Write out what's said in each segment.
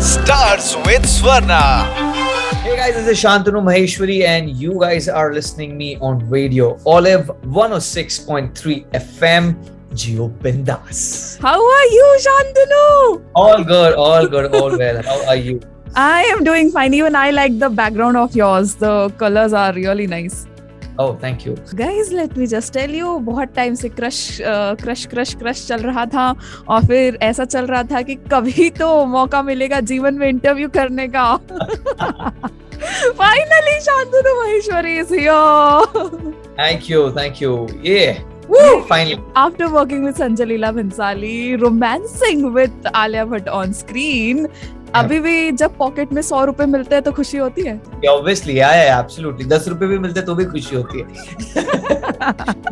Stars with Swarna. Hey guys, this is Shantanu Maheshwari, and you guys are listening me on Radio Olive 106.3 FM. Geo Bindas. How are you, Shantanu? All good, all good, all well. How are you? I am doing fine. Even I like the background of yours. The colors are really nice. Oh, thank you. Guys, let me just tell you, बहुत time से crush crush crush crush चल रहा था और फिर ऐसा चल रहा था कि कभी तो मौका मिलेगा जीवन में इंटरव्यू करने का finally Shantanu Maheshwari is here Thank you, thank you. Yeah. Woo! Finally. After working with Sanjay Leela Bhansali, romancing with Alia Bhatt on screen, अभी भी जब पॉकेट में सौ रुपए मिलते हैं तो खुशी होती है yeah, absolutely. दस रुपए भी मिलते तो भी खुशी होती है.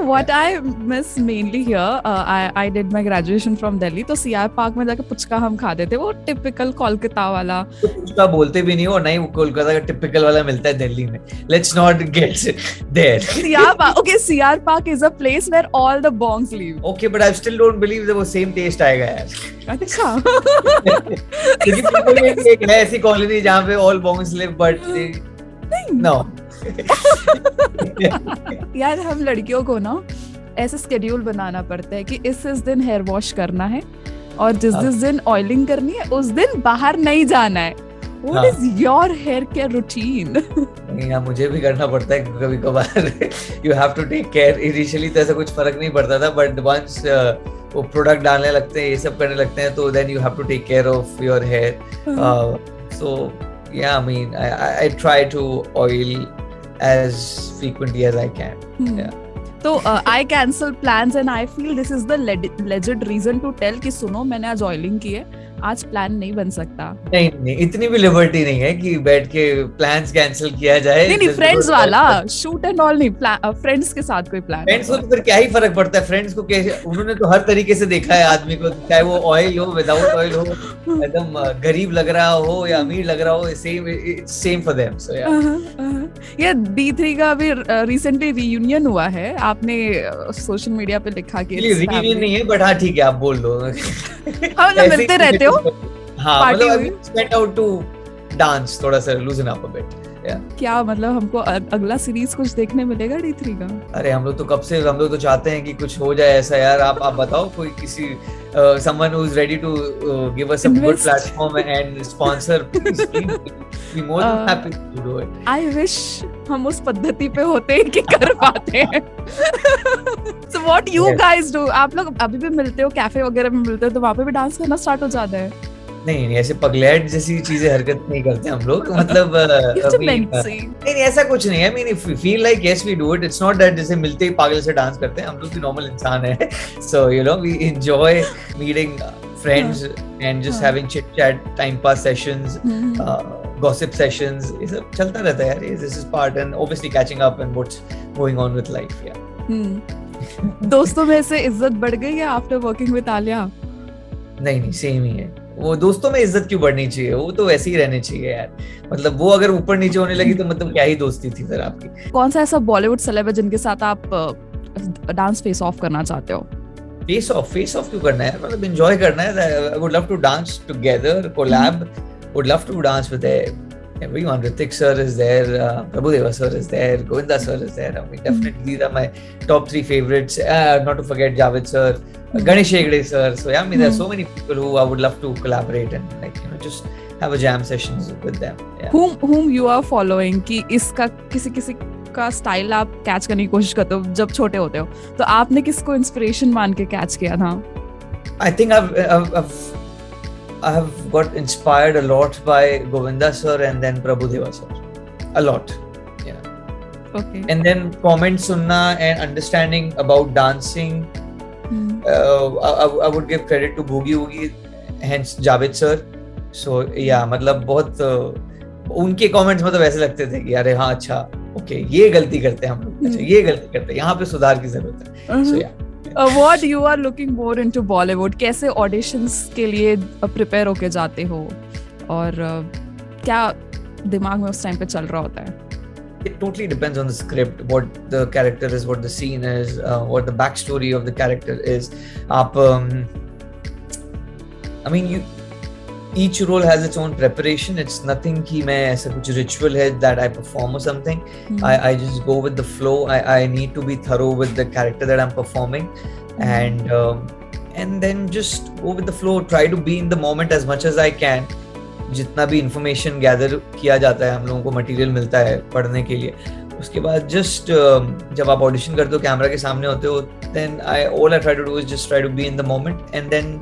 what I miss mainly here, uh, I I did my graduation from तो CR पार्क में जाके पुचका हम खाते थे वो टिपिकल कोलकाता वाला तो कुछ बोलते भी नहीं हो नहीं कोलकाता का टिपिकल वाला मिलता है दिल्ली में let's not get there CR Park. Okay, CR Park is a place where all the bongs live. Okay but I still don't believe वो सेम टेस्ट आएगा यार अच्छा क्योंकि मुंबई में एक है ऐसी कॉलोनी जहाँ पे all bongs live but no यार हम लड़कियों को ना ऐसे स्केड्यूल बनाना पड़ता है कि इस इस दिन हेयर वॉश करना है और जिस हाँ। जिस दिन ऑयलिंग करनी है उस दिन बाहर नहीं जाना है हाँ। What is your hair care routine? नहीं हाँ मुझे भी करना पड़ता है कभी कभार you have to take care initially तो ऐसा कुछ फ़र्क नहीं पड़ता था बट वंस वो प्रोडक्ट डालने लगते हैं ये सब करने लगते हैं तो then you have to take care of your hair so yeah I mean I try to oil as frequently as I as i can. Yeah. तो I cancel plans and I feel this is the legit reason to tell कि सुनो मैंने आज oiling की है आज plan नहीं बन सकता। नहीं नहीं इतनी भी लिबर्टी नहीं है कि बैठ के प्लान्स कैंसिल किया जाए। नहीं नहीं फ्रेंड्स वाला शूट एंड ऑल नहीं फ्रेंड्स के साथ कोई प्लान फ्रेंड्स को तो फिर क्या ही फ़र्क पड़ता है? फ्रेंड्स को उन्होंने तो हर तरीके से देखा है आदमी को चाहे वो ऑयल हो विदाउट ऑयल हो एकदम गरीब लग रहा हो या अमीर लग रहा हो same same for them so yeah D three का अभी रिसेंटली रीयूनियन हुआ है। आपने सोशल मीडिया पे लिखा कि रियूनियन नहीं है बट हाँ ठीक है आप बोल दो। हाँ मतलब ऐसे मिलते रहते हो हाँ मतलब वेंट आउट टू डांस थोड़ा सा लूजन अप अ बिट क्या मतलब हमको अगला सीरीज़ कुछ देखने मिलेगा डी थ्री का? अरे हम लोग तो कब से हम लोग तो चाहते हैं कि कुछ हो जाए ऐसा यार आप आप बताओ कोई किसी someone who is ready to give us a good platform and sponsor please be more happy to do it I wish हम उस पद्धति पे होते हैं कि कर पाते हैं so what you Yes. Guys do आप लोग अभी भी मिलते हो कैफ़े वगैरह में मिलते हो तो वहाँ पे भी डांस करना स्टार्ट हो जाता है नहीं नहीं ऐसे पगलेट जैसी चीज़ें हरकत नहीं करते हम लोग मतलब. नहीं नहीं ऐसा कुछ नहीं है mean if feel like yes we do it it's not that जैसे मिलते ही पागल से डांस करते हैं हम लोग भी नॉर्मल इंसान है so you know we enjoy meeting friends and just. Having chit chat time pass sessions gossip sessions ये सब चलता रहता है यार this is part and obviously catching up and what's going on with life yeah hmm. दोस्तों में से इज़्ज़त बढ़ गई है आफ्टर वर्किंग विद आलिया? नहीं नहीं सेम ही है। वो दोस्तों में इज़्ज़त क्यों बढ़नी चाहिए? वो तो वैसे ही रहने चाहिए यार। मतलब वो अगर ऊपर नीचे होने लगी तो मतलब क्या ही दोस्ती थी फिर आपकी। कौन सा ऐसा बॉलीवुड सेलेब है जिनके साथ आप डांस फेस ऑफ़ करना चाहते हो? फेस ऑफ़ फेस ऑफ़ क्यों करना है मतलब एंजॉय करना है। I would love to dance together collab would love to dance with everyone Ritik sir is there uh, Prabhudeva sir is there Govinda sir is there I mean definitely these are my top three favorites uh, not to forget Javed sir uh, Ganesh Hegde sir so yeah I mean there's so many people who I would love to collaborate and like you know just have a jam sessions with them yeah whom whom you are following कि इसका किसी किसी का style आप catch करने की कोशिश करते हो जब छोटे होते हो तो आपने किसको इंस्पिरेशन मान के कैच किया था I think I've, I've, I've I have got inspired a lot by Govinda sir and then Prabhudeva sir. A lot. Okay And then comments sunna and understanding about dancing. Mm. Uh, I, I- would give credit to Boogie Woogie, hence Javed sir. So yeah, मतलब बहुत uh, उनके comments मतलब ऐसे लगते थे कि अरे हाँ अच्छा ओके ये गलती करते हैं हम लोग अच्छा ये गलती करते हैं यहाँ पे सुधार की ज़रूरत है so yeah what you are looking more into Bollywood कैसे ऑडिशंस के लिए प्रिपेयर होके जाते हो और uh, क्या दिमाग में उस टाइम पे चल रहा होता है it totally depends on the script what the character is what the scene is uh, what the backstory of the character is up um, i mean you each role has its own preparation. It's nothing कि मैं ऐसा कुछ ritual है that I perform or something. Hmm. I, I just go with the flow. I, I need to be thorough with the character that I'm performing, mm. and um, and then just go with the flow. Try to be in the moment as much as I can. जितना भी information gather किया जाता है हम लोगों को material मिलता है पढ़ने के लिए उसके बाद जस्ट uh, जब आप ऑडिशन करते हो कैमरा के सामने होते हो then I all I try to do is just try to be in the moment and then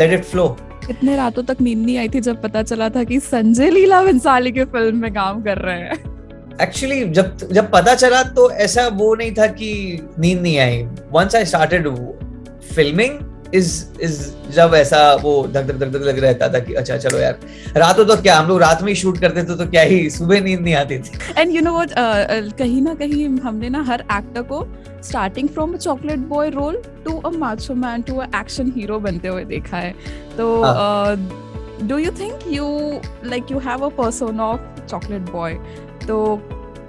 let it flow इतने रातों तक नींद नहीं आई थी जब पता चला था कि संजय लीला भंसाली के फ़िल्म में काम कर रहे हैं। एक्चुअली जब जब पता चला तो ऐसा वो नहीं था कि नींद नहीं आई। Once I started filming is is जब ऐसा वो धक धक धक धक लग रहता था कि अच्छा चलो यार। रातों तो क्या हम लोग रात में ही शूट करते थे तो क्या ही सुबह नींद नहीं आती थी। एंड यू नो व्हाट कहीं ना कहीं हमने ना हर एक्टर को starting from a chocolate boy role to a macho man to a action hero बनते हुए देखा है। तो do you think you like you have a person of chocolate boy तो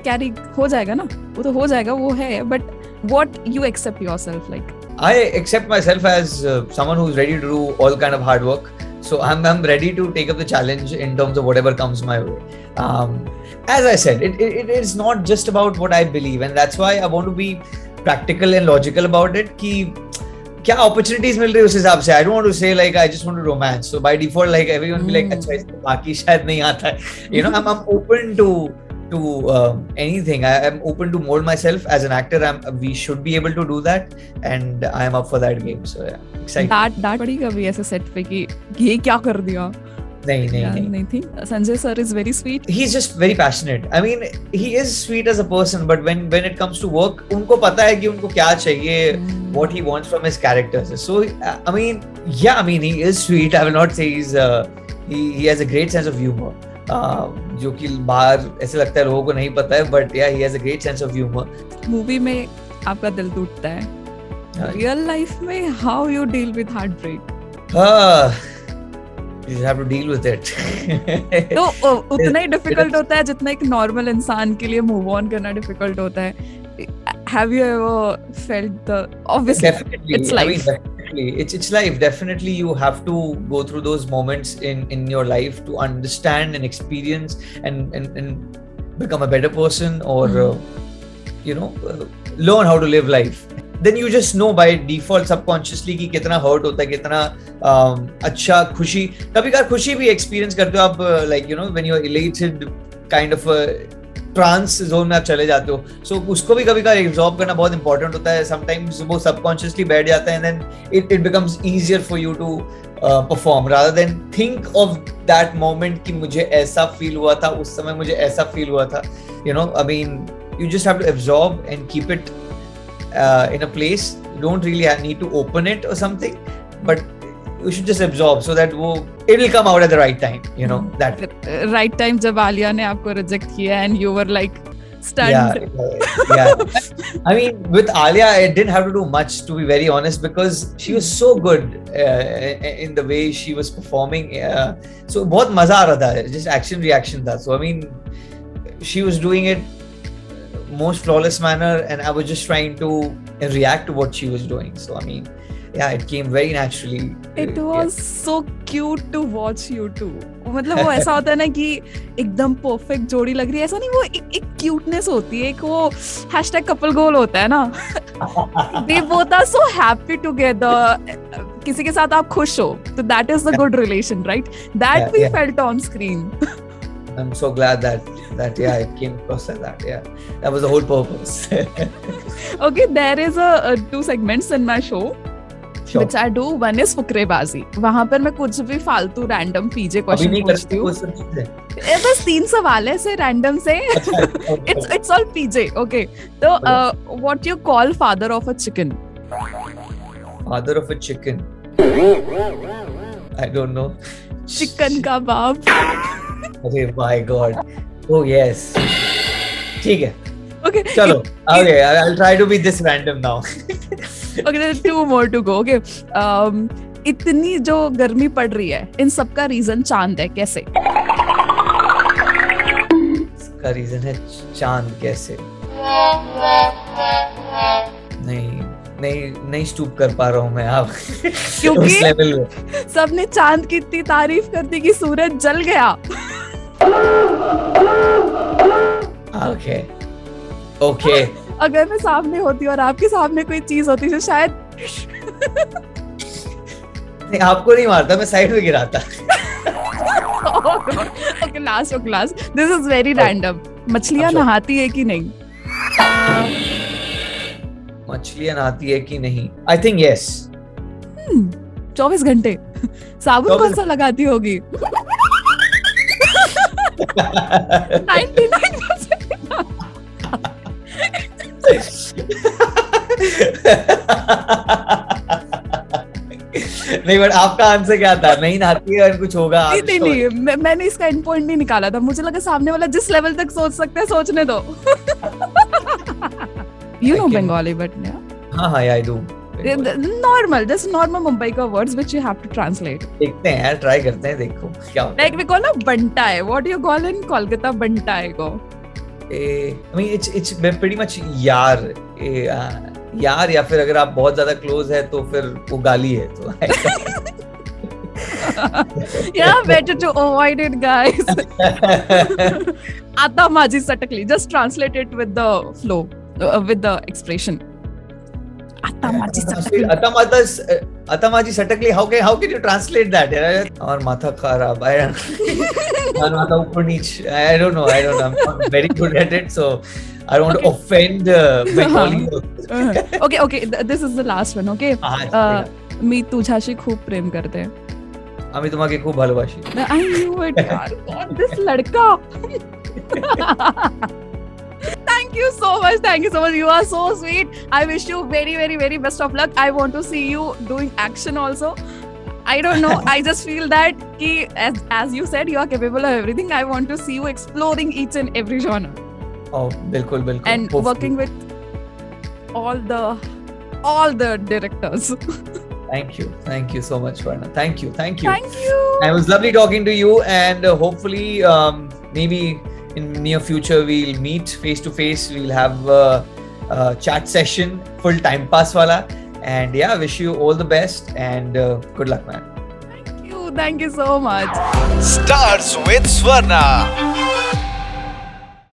कैरी हो जाएगा ना? वो तो हो जाएगा वो है but what you accept yourself like? I accept myself as uh, someone who's ready to do all kind of hard work. So I'm, I'm ready to take up the challenge in terms of whatever comes my way. Um, as I said, it, it, it is not just about what I believe, and that's why I want to be practical and logical about it. कि क्या opportunities मिल रही है उस हिसाब से I don't want to say like I just want to romance. So by default, like everyone be like Hmm. अच्छा इसको बाकी शायद नहीं आता है. You know, I'm, I'm open to To um, anything. I am open to mold myself as an actor. I'm we should be able to do that, and I am up for that game. So yeah, excited. डांट डांट पड़ी कभी ऐसे set पे कि ये क्या कर दिया नहीं नहीं या नहीं. नहीं थी Sanjay sir is very sweet He's just very passionate. I mean, he is sweet as a person, but when when it comes to work, उनको पता है कि उनको क्या चाहिए, what he wants from his characters. So uh, I mean, yeah, I mean, he is sweet. I will not say he's uh, he he has a great sense of humor. Uh, जो कि बाहर ऐसे लगता है लोगों को नहीं पता है but yeah he has a great sense of humour movie में आपका दिल टूटता है। हाँ। रियल लाइफ में how you deal with heartbreak you have to deal with it. तो उतना ही डिफ़िकल्ट होता है जितना एक नॉर्मल इंसान के लिए मूव ऑन करना डिफ़िकल्ट होता है। Have you ever felt the obviously definitely it's I mean, definitely it's it's life definitely you have to go through those moments in in your life to understand and experience and and, and become a better person or uh, you know uh, learn how to live life then you just know by default subconsciously कि कितना hurt होता है कितना um, अच्छा खुशी कभी कभार खुशी भी experience करते हो आप uh, like you know when you're elated kind of a trance zone में आप चले जाते हो। सो so, उसको भी कभी कभी एब्जॉर्ब करना बहुत इंपॉर्टेंट होता है। समटाइम्स वो सबकॉन्शियसली बैठ जाता है then it it becomes easier for you to perform rather than think of that moment कि मुझे ऐसा फील हुआ था उस समय मुझे ऐसा फील हुआ था। You know I mean you just absorb and keep it uh, in a place. You don't really have, need to open it or something but you should just absorb so that wo, it will come out at the right time you know that right time जब आलिया ने आपको reject किया and you were like yeah, stunned yeah, yeah. I mean, with Alia, I didn't have to do much to be very honest because she was so good uh, in the way she was performing. Uh, so बहुत मजा आ रहा था, just action reaction था. So I mean, she was doing it most flawless manner, and I was just trying to react to what she was doing. So I mean, yeah, it came very naturally. It Uh, was so cute to watch you two मतलब वो ऐसा होता है ना कि एकदम perfect जोड़ी लग रही है। ऐसा नहीं वो एक एक क्यूटनेस होती है एक वो हैशटैग कपल गोल होता है ना। They both are so happy together किसी के साथ आप खुश हो तो that is the good relation right that Yeah, we yeah. Felt on screen I'm so glad that that yeah, it came across like that. Yeah, that was the whole purpose. okay there is a, a two segments in my show sure. which I do one is फुकरेबाजी वहाँ पर मैं कुछ भी फालतू random PJ question पूछती हूँ बस तीन सवाल है से रैंडम से it's it's all PJ. Okay. So, uh, what you call father of a chicken? Father of a chicken. I don't know. Chicken का बाप. अरे my God. Oh yes. ठीक है. Okay. चलो. Okay, I- I'll try to be this random now. Okay. There are two more to go. Okay. Um, इतनी जो गर्मी पड़ रही है इन सब का रीजन चाँद है कैसे इसका रीजन है चाँद कैसे नहीं नहीं नहीं स्टूप कर पा रहा हूँ मैं आप क्योंकि सबने चाँद की इतनी तारीफ़ कर दी कि सूरज जल गया ओके ओके अगर मैं सामने होती और आपके सामने कोई चीज़ होती तो शायद नहीं आपको नहीं मारता मैं साइड में गिराता। Okay last okay last this is very random मछलियाँ। नहाती है कि नहीं? मछलियाँ नहाती है कि नहीं? आई थिंक यस चौबीस घंटे। साबुन कौन सा लगाती होगी? 99% नहीं बट आपका आंसर क्या था? नहीं नहाती है और कुछ होगा नहीं नहीं नहीं मैं, मैंने इसका एंड पॉइंट नहीं निकाला था। मुझे लगा सामने वाला जिस लेवल तक सोच सकते हैं सोचने दो। यू नो बंगाली बट हाँ हाँ I do normal just normal Mumbai का words which you have to translate देखते हैं यार ट्राई करते हैं देखो क्या लाइक वी कॉल ना बंटाए what you call in Kolkata बंटाए को है I mean it's it's pretty much यार ए, यार या फिर अगर आप बहुत ज़्यादा क्लोज है तो फिर वो गाली है तो yeah better to avoid it guys. आता माझी सटकली just translate it with the flow uh, with the expression. आता सटकली यू और माथा खराब माथा don't know don't good it so मी खूप प्रेम करते आम्ही तुम्हाला खूप आई इट दिस लड़का thank you so much. Thank you so much. You are so sweet. I wish you very, very, very best of luck. I want to see you doing action also. I don't know. I just feel that ki, as, as you said, you are capable of everything. I want to see you exploring each and every genre. Oh, bilkul, bilkul. And Hopefully. working with all the all the directors. thank you thank you so much Varna. thank you thank you thank you and it was lovely talking to you and uh, hopefully um, maybe in near future we'll meet face to face. We'll have a, a chat session, full time pass wala. And yeah, wish you all the best and uh, good luck, man. Thank you. Thank you so much. starts with Swarna.